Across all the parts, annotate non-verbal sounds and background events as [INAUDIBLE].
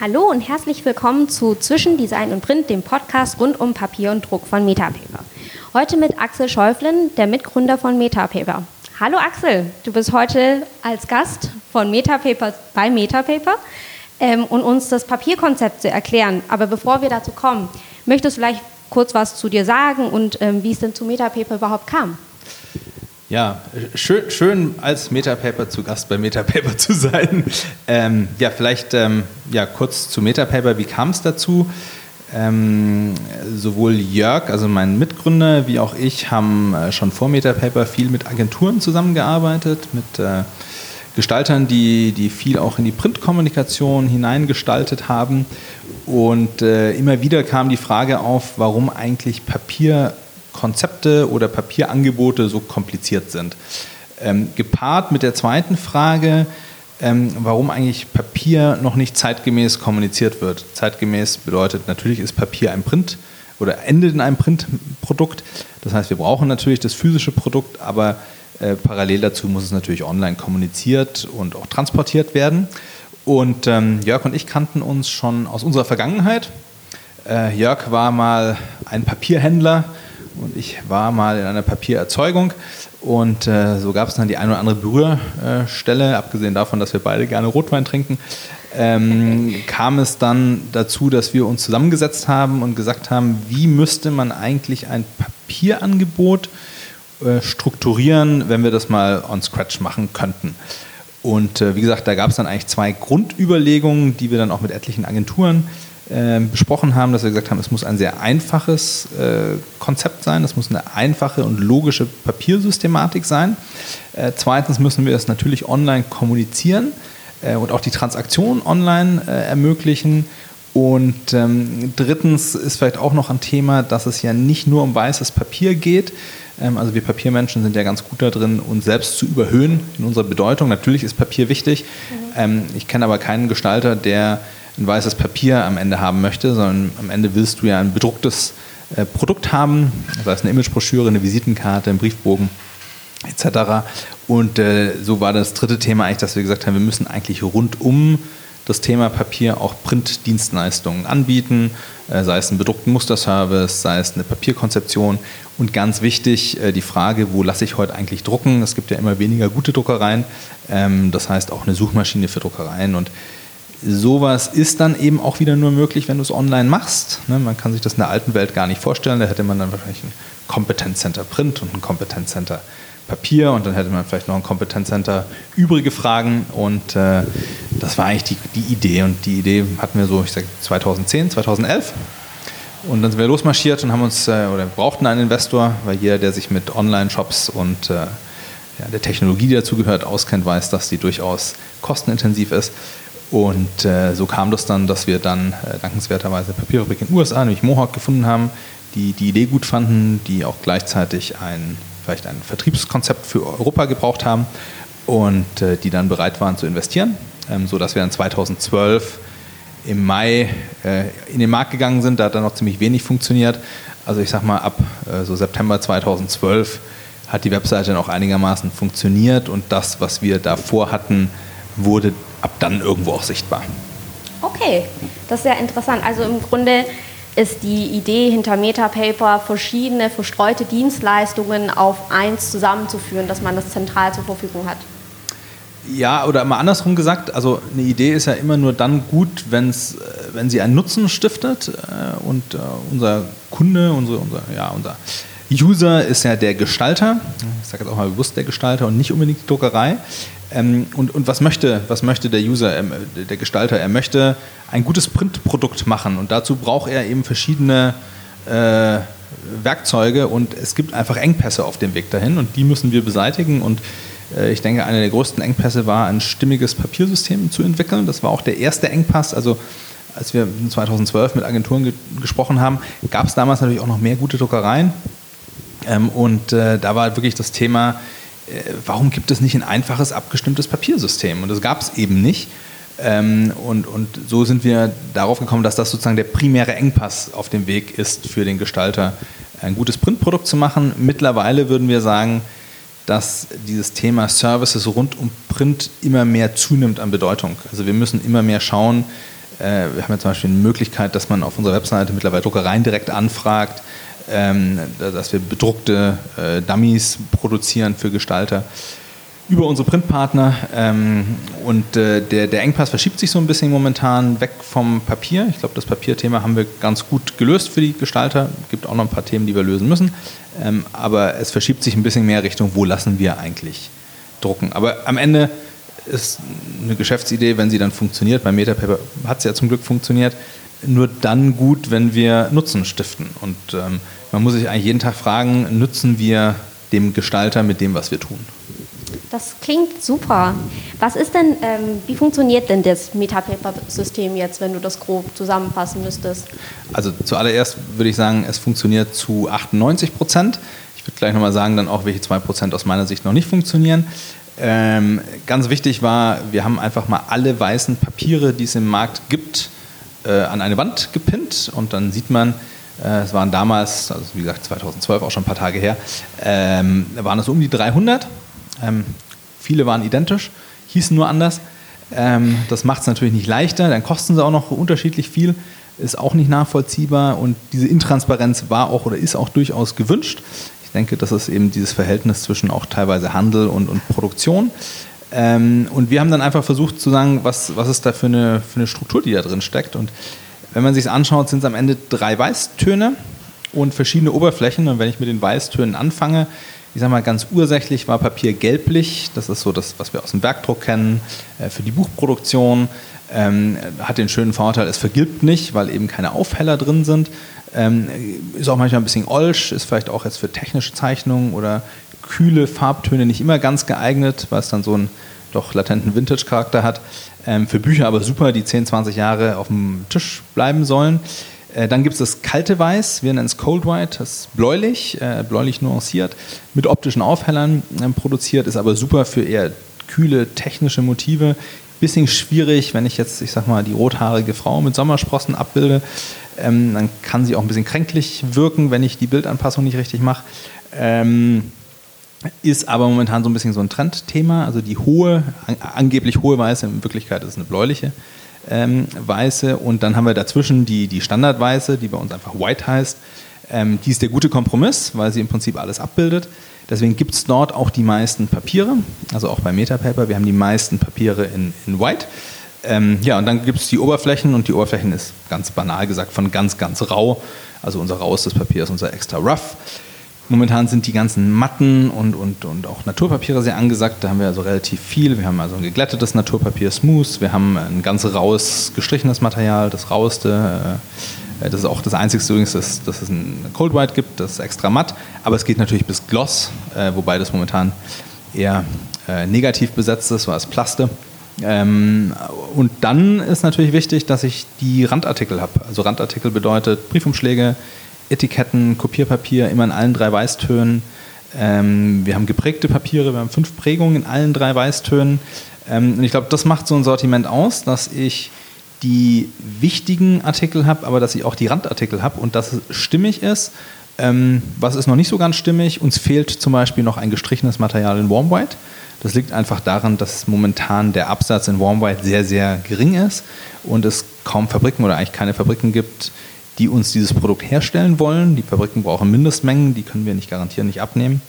Hallo und herzlich willkommen zu Zwischen Design und Print, dem Podcast rund um Papier und Druck von Metapaper. Heute mit Axel Schäuflen, der Mitgründer von Metapaper. Hallo Axel, du bist heute als Gast von Metapaper bei Metapaper ähm, und uns das Papierkonzept zu erklären. Aber bevor wir dazu kommen, möchtest du vielleicht kurz was zu dir sagen und ähm, wie es denn zu Metapaper überhaupt kam? Ja, schön, schön als Metapaper zu Gast bei Metapaper [LAUGHS] zu sein. Ähm, ja, vielleicht ähm, ja, kurz zu Metapaper. Wie kam es dazu? Ähm, sowohl Jörg, also mein Mitgründer, wie auch ich haben äh, schon vor Metapaper viel mit Agenturen zusammengearbeitet, mit äh, Gestaltern, die, die viel auch in die Printkommunikation hineingestaltet haben. Und äh, immer wieder kam die Frage auf, warum eigentlich Papier Konzepte oder Papierangebote so kompliziert sind. Ähm, gepaart mit der zweiten Frage, ähm, warum eigentlich Papier noch nicht zeitgemäß kommuniziert wird. Zeitgemäß bedeutet, natürlich ist Papier ein Print oder endet in einem Printprodukt. Das heißt, wir brauchen natürlich das physische Produkt, aber äh, parallel dazu muss es natürlich online kommuniziert und auch transportiert werden. Und ähm, Jörg und ich kannten uns schon aus unserer Vergangenheit. Äh, Jörg war mal ein Papierhändler und ich war mal in einer Papiererzeugung und äh, so gab es dann die eine oder andere Berührstelle, abgesehen davon, dass wir beide gerne Rotwein trinken, ähm, [LAUGHS] kam es dann dazu, dass wir uns zusammengesetzt haben und gesagt haben, wie müsste man eigentlich ein Papierangebot äh, strukturieren, wenn wir das mal on Scratch machen könnten. Und äh, wie gesagt, da gab es dann eigentlich zwei Grundüberlegungen, die wir dann auch mit etlichen Agenturen ähm, besprochen haben, dass wir gesagt haben, es muss ein sehr einfaches äh, Konzept sein, es muss eine einfache und logische Papiersystematik sein. Äh, zweitens müssen wir es natürlich online kommunizieren äh, und auch die Transaktion online äh, ermöglichen. Und ähm, drittens ist vielleicht auch noch ein Thema, dass es ja nicht nur um weißes Papier geht. Ähm, also wir Papiermenschen sind ja ganz gut da drin, uns selbst zu überhöhen in unserer Bedeutung. Natürlich ist Papier wichtig. Mhm. Ähm, ich kenne aber keinen Gestalter, der ein weißes Papier am Ende haben möchte, sondern am Ende willst du ja ein bedrucktes äh, Produkt haben, sei es eine Imagebroschüre, eine Visitenkarte, ein Briefbogen etc. Und äh, so war das dritte Thema eigentlich, dass wir gesagt haben, wir müssen eigentlich rund um das Thema Papier auch Printdienstleistungen anbieten, äh, sei es ein bedruckten Musterservice, sei es eine Papierkonzeption und ganz wichtig äh, die Frage, wo lasse ich heute eigentlich drucken? Es gibt ja immer weniger gute Druckereien, ähm, das heißt auch eine Suchmaschine für Druckereien und Sowas ist dann eben auch wieder nur möglich, wenn du es online machst. Ne, man kann sich das in der alten Welt gar nicht vorstellen. Da hätte man dann wahrscheinlich ein Kompetenzcenter Print und ein Kompetenzcenter Papier und dann hätte man vielleicht noch ein Kompetenzcenter übrige Fragen und äh, das war eigentlich die, die Idee und die Idee hatten wir so, ich sage 2010, 2011 und dann sind wir losmarschiert und haben uns äh, oder brauchten einen Investor, weil jeder, der sich mit Online-Shops und äh, ja, der Technologie, die dazugehört, auskennt, weiß, dass die durchaus kostenintensiv ist. Und äh, so kam das dann, dass wir dann äh, dankenswerterweise Papierfabrik in den USA, nämlich Mohawk, gefunden haben, die die Idee gut fanden, die auch gleichzeitig ein, vielleicht ein Vertriebskonzept für Europa gebraucht haben und äh, die dann bereit waren zu investieren, ähm, sodass wir dann 2012 im Mai äh, in den Markt gegangen sind. Da hat dann noch ziemlich wenig funktioniert. Also ich sag mal, ab äh, so September 2012 hat die Webseite noch einigermaßen funktioniert und das, was wir davor hatten, wurde ab dann irgendwo auch sichtbar. Okay, das ist sehr interessant. Also im Grunde ist die Idee hinter Metapaper, verschiedene verstreute Dienstleistungen auf eins zusammenzuführen, dass man das zentral zur Verfügung hat. Ja, oder mal andersrum gesagt, also eine Idee ist ja immer nur dann gut, wenn's, äh, wenn sie einen Nutzen stiftet äh, und äh, unser Kunde, unsere, unser, ja, unser User ist ja der Gestalter, ich sage jetzt auch mal bewusst der Gestalter und nicht unbedingt die Druckerei. Ähm, und, und was möchte, was möchte der User, ähm, der Gestalter? Er möchte ein gutes Printprodukt machen und dazu braucht er eben verschiedene äh, Werkzeuge und es gibt einfach Engpässe auf dem Weg dahin und die müssen wir beseitigen und äh, ich denke, einer der größten Engpässe war, ein stimmiges Papiersystem zu entwickeln. Das war auch der erste Engpass. Also als wir 2012 mit Agenturen ge gesprochen haben, gab es damals natürlich auch noch mehr gute Druckereien. Ähm, und äh, da war wirklich das Thema, warum gibt es nicht ein einfaches, abgestimmtes Papiersystem? Und das gab es eben nicht. Ähm, und, und so sind wir darauf gekommen, dass das sozusagen der primäre Engpass auf dem Weg ist für den Gestalter, ein gutes Printprodukt zu machen. Mittlerweile würden wir sagen, dass dieses Thema Services rund um Print immer mehr zunimmt an Bedeutung. Also wir müssen immer mehr schauen, Äh, wir haben ja zum Beispiel eine Möglichkeit, dass man auf unserer Webseite mittlerweile Druckereien direkt anfragt, ähm, dass wir bedruckte äh, Dummies produzieren für Gestalter über unsere Printpartner. Ähm, und äh, der, der Engpass verschiebt sich so ein bisschen momentan weg vom Papier. Ich glaube, das Papierthema haben wir ganz gut gelöst für die Gestalter. Es gibt auch noch ein paar Themen, die wir lösen müssen. Ähm, aber es verschiebt sich ein bisschen mehr Richtung, wo lassen wir eigentlich drucken. Aber am Ende ist eine Geschäftsidee, wenn sie dann funktioniert, bei Metapaper hat es ja zum Glück funktioniert, nur dann gut, wenn wir Nutzen stiften. Und ähm, man muss sich eigentlich jeden Tag fragen, nützen wir dem Gestalter mit dem, was wir tun? Das klingt super. Was ist denn, ähm, wie funktioniert denn das Metapaper-System jetzt, wenn du das grob zusammenfassen müsstest? Also zuallererst würde ich sagen, es funktioniert zu 98 Prozent. Ich würde gleich nochmal sagen, dann auch, welche 2 Prozent aus meiner Sicht noch nicht funktionieren. Ähm, ganz wichtig war, wir haben einfach mal alle weißen Papiere, die es im Markt gibt, äh, an eine Wand gepinnt und dann sieht man, äh, es waren damals, also wie gesagt 2012 auch schon ein paar Tage her, ähm, waren es um die 300. Ähm, viele waren identisch, hießen nur anders. Ähm, das macht es natürlich nicht leichter, dann kosten sie auch noch unterschiedlich viel, ist auch nicht nachvollziehbar und diese Intransparenz war auch oder ist auch durchaus gewünscht. Ich denke, das ist eben dieses Verhältnis zwischen auch teilweise Handel und, und Produktion. Ähm, und wir haben dann einfach versucht zu sagen, was, was ist da für eine, für eine Struktur, die da drin steckt. Und wenn man sich anschaut, sind es am Ende drei Weißtöne und verschiedene Oberflächen. Und wenn ich mit den Weißtönen anfange, ich sage mal ganz ursächlich war Papier gelblich. Das ist so das, was wir aus dem Werkdruck kennen, äh, für die Buchproduktion. Ähm, hat den schönen Vorteil, es vergilbt nicht, weil eben keine Aufheller drin sind. Ähm, ist auch manchmal ein bisschen olsch, ist vielleicht auch jetzt für technische Zeichnungen oder kühle Farbtöne nicht immer ganz geeignet, weil es dann so einen doch latenten Vintage-Charakter hat. Ähm, für Bücher aber super, die 10, 20 Jahre auf dem Tisch bleiben sollen. Äh, dann gibt es das kalte Weiß, wir nennen es Cold White, das ist bläulich, äh, bläulich nuanciert, mit optischen Aufhellern äh, produziert, ist aber super für eher kühle technische Motive. Bisschen schwierig, wenn ich jetzt, ich sag mal, die rothaarige Frau mit Sommersprossen abbilde, ähm, dann kann sie auch ein bisschen kränklich wirken, wenn ich die Bildanpassung nicht richtig mache. Ähm, ist aber momentan so ein bisschen so ein Trendthema. Also die hohe, an, angeblich hohe Weiße, in Wirklichkeit ist es eine bläuliche ähm, Weiße. Und dann haben wir dazwischen die, die Standardweiße, die bei uns einfach White heißt. Ähm, die ist der gute Kompromiss, weil sie im Prinzip alles abbildet. Deswegen gibt es dort auch die meisten Papiere, also auch bei Metapaper. Wir haben die meisten Papiere in, in White. Ähm, ja, und dann gibt es die Oberflächen und die Oberflächen ist ganz banal gesagt von ganz, ganz rau. Also unser rauestes Papier ist unser extra rough. Momentan sind die ganzen Matten und, und, und auch Naturpapiere sehr angesagt. Da haben wir also relativ viel. Wir haben also ein geglättetes Naturpapier, Smooth. Wir haben ein ganz raues, gestrichenes Material, das raueste. Äh, das ist auch das Einzige übrigens, dass, dass es ein Cold White gibt, das ist extra matt. Aber es geht natürlich bis Gloss, äh, wobei das momentan eher äh, negativ besetzt ist, so als Plaste. Ähm, und dann ist natürlich wichtig, dass ich die Randartikel habe. Also Randartikel bedeutet Briefumschläge, Etiketten, Kopierpapier, immer in allen drei Weißtönen. Ähm, wir haben geprägte Papiere, wir haben fünf Prägungen in allen drei Weißtönen. Ähm, und ich glaube, das macht so ein Sortiment aus, dass ich die wichtigen Artikel habe, aber dass ich auch die Randartikel habe und dass es stimmig ist. Ähm, was ist noch nicht so ganz stimmig? Uns fehlt zum Beispiel noch ein gestrichenes Material in Warm White. Das liegt einfach daran, dass momentan der Absatz in Warm White sehr, sehr gering ist und es kaum Fabriken oder eigentlich keine Fabriken gibt, die uns dieses Produkt herstellen wollen. Die Fabriken brauchen Mindestmengen, die können wir nicht garantieren, nicht abnehmen.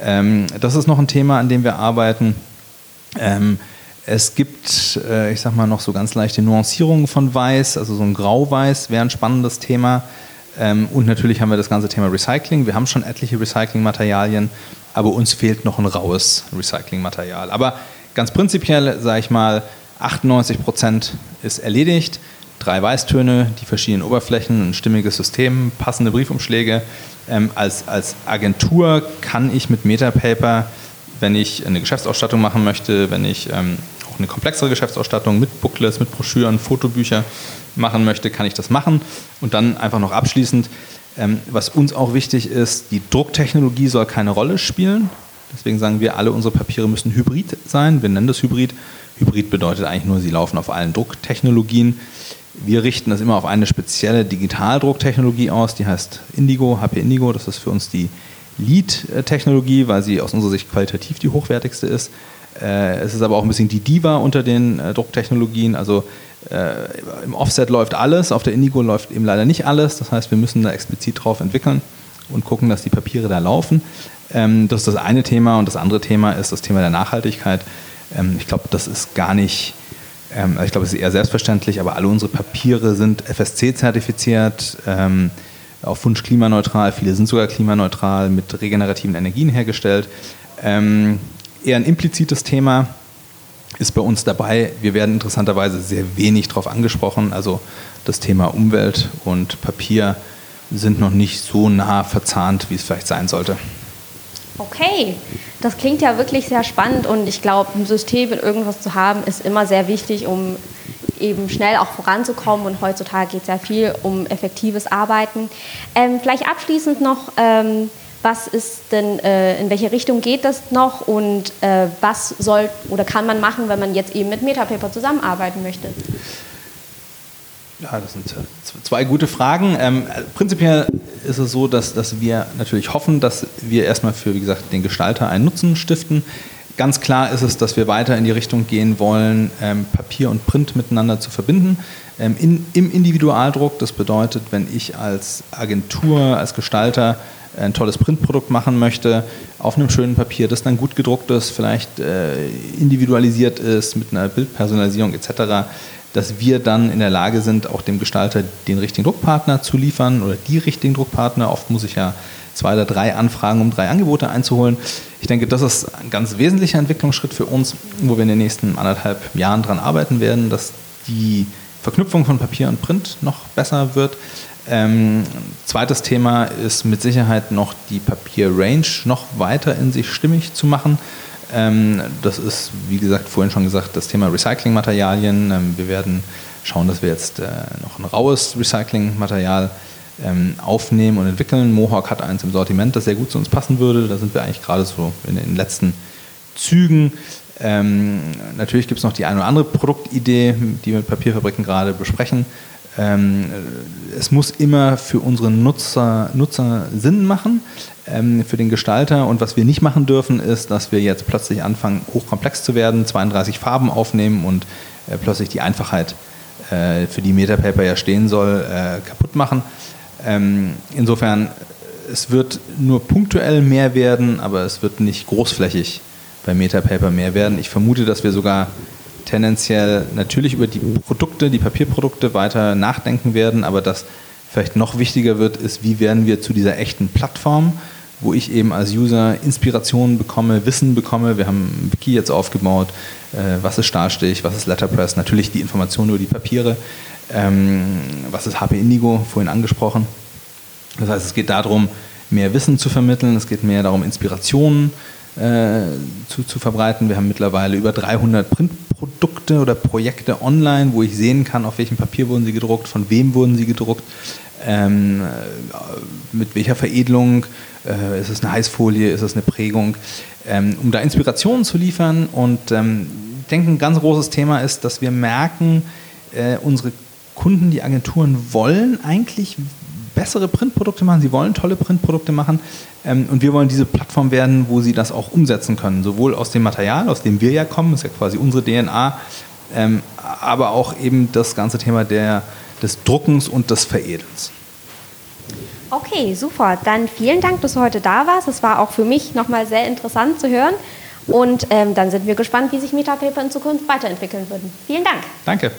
Ähm, das ist noch ein Thema, an dem wir arbeiten. Ähm, es gibt, äh, ich sag mal, noch so ganz leichte Nuancierungen von Weiß, also so ein Grau-Weiß wäre ein spannendes Thema. Ähm, und natürlich haben wir das ganze Thema Recycling. Wir haben schon etliche Recyclingmaterialien, aber uns fehlt noch ein raues Recyclingmaterial. Aber ganz prinzipiell, sage ich mal, 98 Prozent ist erledigt. Drei Weißtöne, die verschiedenen Oberflächen, ein stimmiges System, passende Briefumschläge. Ähm, als, als Agentur kann ich mit Metapaper, wenn ich eine Geschäftsausstattung machen möchte, wenn ich ähm, eine komplexere Geschäftsausstattung mit Booklets, mit Broschüren, Fotobücher machen möchte, kann ich das machen. Und dann einfach noch abschließend, ähm, was uns auch wichtig ist, die Drucktechnologie soll keine Rolle spielen. Deswegen sagen wir, alle unsere Papiere müssen hybrid sein. Wir nennen das Hybrid. Hybrid bedeutet eigentlich nur, sie laufen auf allen Drucktechnologien. Wir richten das immer auf eine spezielle Digitaldrucktechnologie aus, die heißt Indigo, HP Indigo. Das ist für uns die Lead-Technologie, weil sie aus unserer Sicht qualitativ die hochwertigste ist. Äh, es ist aber auch ein bisschen die Diva unter den äh, Drucktechnologien. Also Äh, Im Offset läuft alles, auf der Indigo läuft eben leider nicht alles. Das heißt, wir müssen da explizit drauf entwickeln und gucken, dass die Papiere da laufen. Ähm, das ist das eine Thema und das andere Thema ist das Thema der Nachhaltigkeit. Ähm, ich glaube, das ist gar nicht, ähm, also ich glaube, es ist eher selbstverständlich, aber alle unsere Papiere sind FSC-zertifiziert, auf Wunsch klimaneutral, viele sind sogar klimaneutral, mit regenerativen Energien hergestellt. Eher ein implizites Thema ist bei uns dabei. Wir werden interessanterweise sehr wenig darauf angesprochen. Also das Thema Umwelt und Papier sind noch nicht so nah verzahnt, wie es vielleicht sein sollte. Okay, das klingt ja wirklich sehr spannend und ich glaube, ein System in irgendwas zu haben, ist immer sehr wichtig, um eben schnell auch voranzukommen und heutzutage geht es ja viel um effektives Arbeiten. Ähm, vielleicht abschließend noch, ähm, was ist denn, äh, in welche Richtung geht das noch und äh, was soll oder kann man machen, wenn man jetzt eben mit Metapaper zusammenarbeiten möchte? Ja, das sind zwei gute Fragen. Ähm, prinzipiell ist es so, dass, dass wir natürlich hoffen, dass wir erstmal für, wie gesagt, den Gestalter einen Nutzen stiften. Ganz klar ist es, dass wir weiter in die Richtung gehen wollen, ähm, Papier und Print miteinander zu verbinden. Ähm, in, Im Individualdruck, das bedeutet, wenn ich als Agentur, als Gestalter ein tolles Printprodukt machen möchte, auf einem schönen Papier, das dann gut gedruckt ist, vielleicht äh, individualisiert ist mit einer Bildpersonalisierung etc., dass wir dann in der Lage sind, auch dem Gestalter den richtigen Druckpartner zu liefern oder die richtigen Druckpartner. Oft muss ich ja zwei oder drei Anfragen, um drei Angebote einzuholen. Ich denke, das ist ein ganz wesentlicher Entwicklungsschritt für uns, wo wir in den nächsten anderthalb Jahren daran arbeiten werden, dass die Verknüpfung von Papier und Print noch besser wird. Ähm, zweites Thema ist mit Sicherheit noch die Papier-Range noch weiter in sich stimmig zu machen. Ähm, das ist, wie gesagt, vorhin schon gesagt, das Thema Recyclingmaterialien. Ähm, wir werden schauen, dass wir jetzt äh, noch ein raues Recyclingmaterial ähm, aufnehmen und entwickeln. Mohawk hat eins im Sortiment, das sehr gut zu uns passen würde. Da sind wir eigentlich gerade so in den letzten Zügen. Ähm, natürlich gibt es noch die eine oder andere Produktidee, die wir mit Papierfabriken gerade besprechen. Ähm, es muss immer für unsere Nutzer, Nutzer Sinn machen ähm, für den Gestalter. Und was wir nicht machen dürfen, ist, dass wir jetzt plötzlich anfangen, hochkomplex zu werden, 32 Farben aufnehmen und äh, plötzlich die Einfachheit, äh, für die Metapaper ja stehen soll, äh, kaputt machen. Ähm, insofern, es wird nur punktuell mehr werden, aber es wird nicht großflächig bei Metapaper mehr werden. Ich vermute, dass wir sogar tendenziell natürlich über die Produkte, die Papierprodukte weiter nachdenken werden, aber das vielleicht noch wichtiger wird, ist, wie werden wir zu dieser echten Plattform, wo ich eben als User Inspirationen bekomme, Wissen bekomme. Wir haben ein Wiki jetzt aufgebaut, äh, was ist Stahlstich, was ist Letterpress, natürlich die Informationen über die Papiere, ähm, was ist HP Indigo, vorhin angesprochen. Das heißt, es geht darum, mehr Wissen zu vermitteln, es geht mehr darum, Inspirationen äh, zu, zu verbreiten. Wir haben mittlerweile über 300 Printprodukte oder Projekte online, wo ich sehen kann, auf welchem Papier wurden sie gedruckt, von wem wurden sie gedruckt, ähm, mit welcher Veredelung, äh, ist es eine Heißfolie, ist es eine Prägung, ähm, um da Inspirationen zu liefern. Und ähm, ich denke, ein ganz großes Thema ist, dass wir merken, äh, unsere Kunden, die Agenturen wollen eigentlich bessere Printprodukte machen, sie wollen tolle Printprodukte machen ähm, und wir wollen diese Plattform werden, wo sie das auch umsetzen können, sowohl aus dem Material, aus dem wir ja kommen, ist ja quasi unsere DNA, ähm, aber auch eben das ganze Thema der, des Druckens und des Veredelns. Okay, super. Dann vielen Dank, dass du heute da warst. Es war auch für mich nochmal sehr interessant zu hören. Und ähm, dann sind wir gespannt, wie sich Metapaper in Zukunft weiterentwickeln würden. Vielen Dank. Danke.